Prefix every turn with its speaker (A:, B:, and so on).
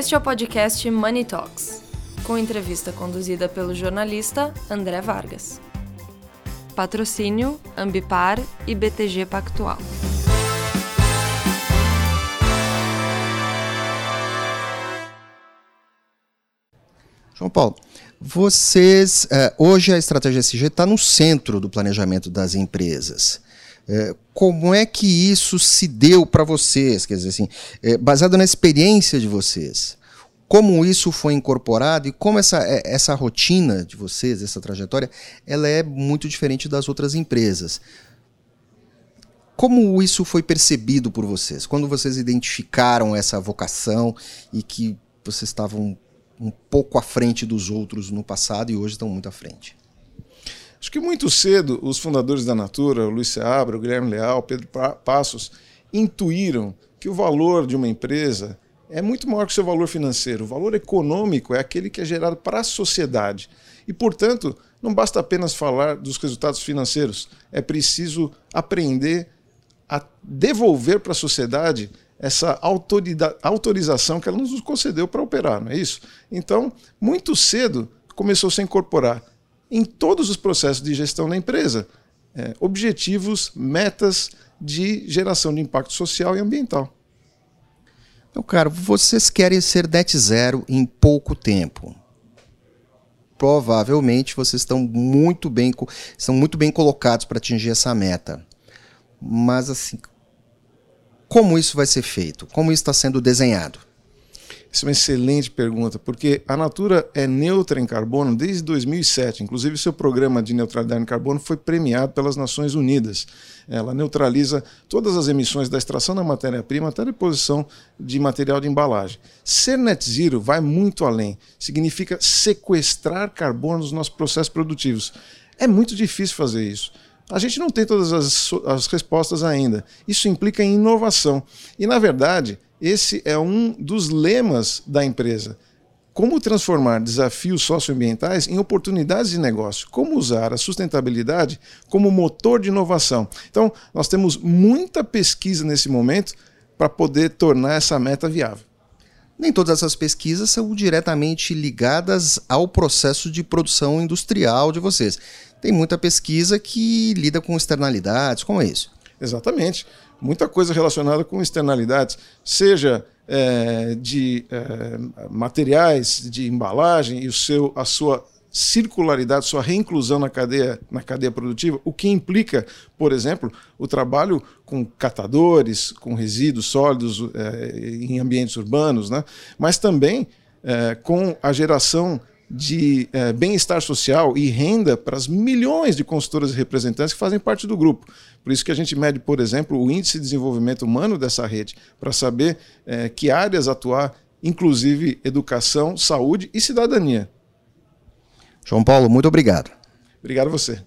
A: Este é o podcast Money Talks, com entrevista conduzida pelo jornalista André Vargas. Patrocínio Ambipar e BTG Pactual.
B: João Paulo, vocês. Uh, hoje a estratégia SG está no centro do planejamento das empresas. Uh, como é que isso se deu para vocês? Quer dizer assim, uh, baseado na experiência de vocês, como isso foi incorporado e como essa, essa rotina de vocês, essa trajetória, ela é muito diferente das outras empresas. Como isso foi percebido por vocês? Quando vocês identificaram essa vocação e que vocês estavam um pouco à frente dos outros no passado e hoje estão muito à frente?
C: Acho que muito cedo os fundadores da Natura, o Luiz Seabra, o Guilherme Leal, Pedro Passos, intuíram que o valor de uma empresa é muito maior que o seu valor financeiro. O valor econômico é aquele que é gerado para a sociedade. E, portanto, não basta apenas falar dos resultados financeiros, é preciso aprender a devolver para a sociedade essa autorização que ela nos concedeu para operar, não é isso? Então, muito cedo começou -se a incorporar em todos os processos de gestão da empresa é, objetivos, metas de geração de impacto social e ambiental.
B: Meu caro, vocês querem ser net zero em pouco tempo. Provavelmente vocês estão muito bem, estão muito bem colocados para atingir essa meta. Mas assim, como isso vai ser feito? Como isso está sendo desenhado?
C: Essa é uma excelente pergunta, porque a Natura é neutra em carbono desde 2007. Inclusive, seu programa de neutralidade em carbono foi premiado pelas Nações Unidas. Ela neutraliza todas as emissões da extração da matéria-prima até a deposição de material de embalagem. Ser net zero vai muito além. Significa sequestrar carbono nos nossos processos produtivos. É muito difícil fazer isso. A gente não tem todas as, as respostas ainda. Isso implica em inovação. E, na verdade, esse é um dos lemas da empresa. Como transformar desafios socioambientais em oportunidades de negócio? Como usar a sustentabilidade como motor de inovação? Então, nós temos muita pesquisa nesse momento para poder tornar essa meta viável.
B: Nem todas essas pesquisas são diretamente ligadas ao processo de produção industrial de vocês. Tem muita pesquisa que lida com externalidades, como é isso?
C: Exatamente muita coisa relacionada com externalidades, seja é, de é, materiais, de embalagem e o seu, a sua circularidade, sua reinclusão na cadeia, na cadeia produtiva, o que implica, por exemplo, o trabalho com catadores, com resíduos sólidos é, em ambientes urbanos, né? mas também é, com a geração de é, bem-estar social e renda para as milhões de consultoras e representantes que fazem parte do grupo. Por isso que a gente mede, por exemplo, o índice de desenvolvimento humano dessa rede, para saber é, que áreas atuar, inclusive educação, saúde e cidadania.
B: João Paulo, muito obrigado.
C: Obrigado a você.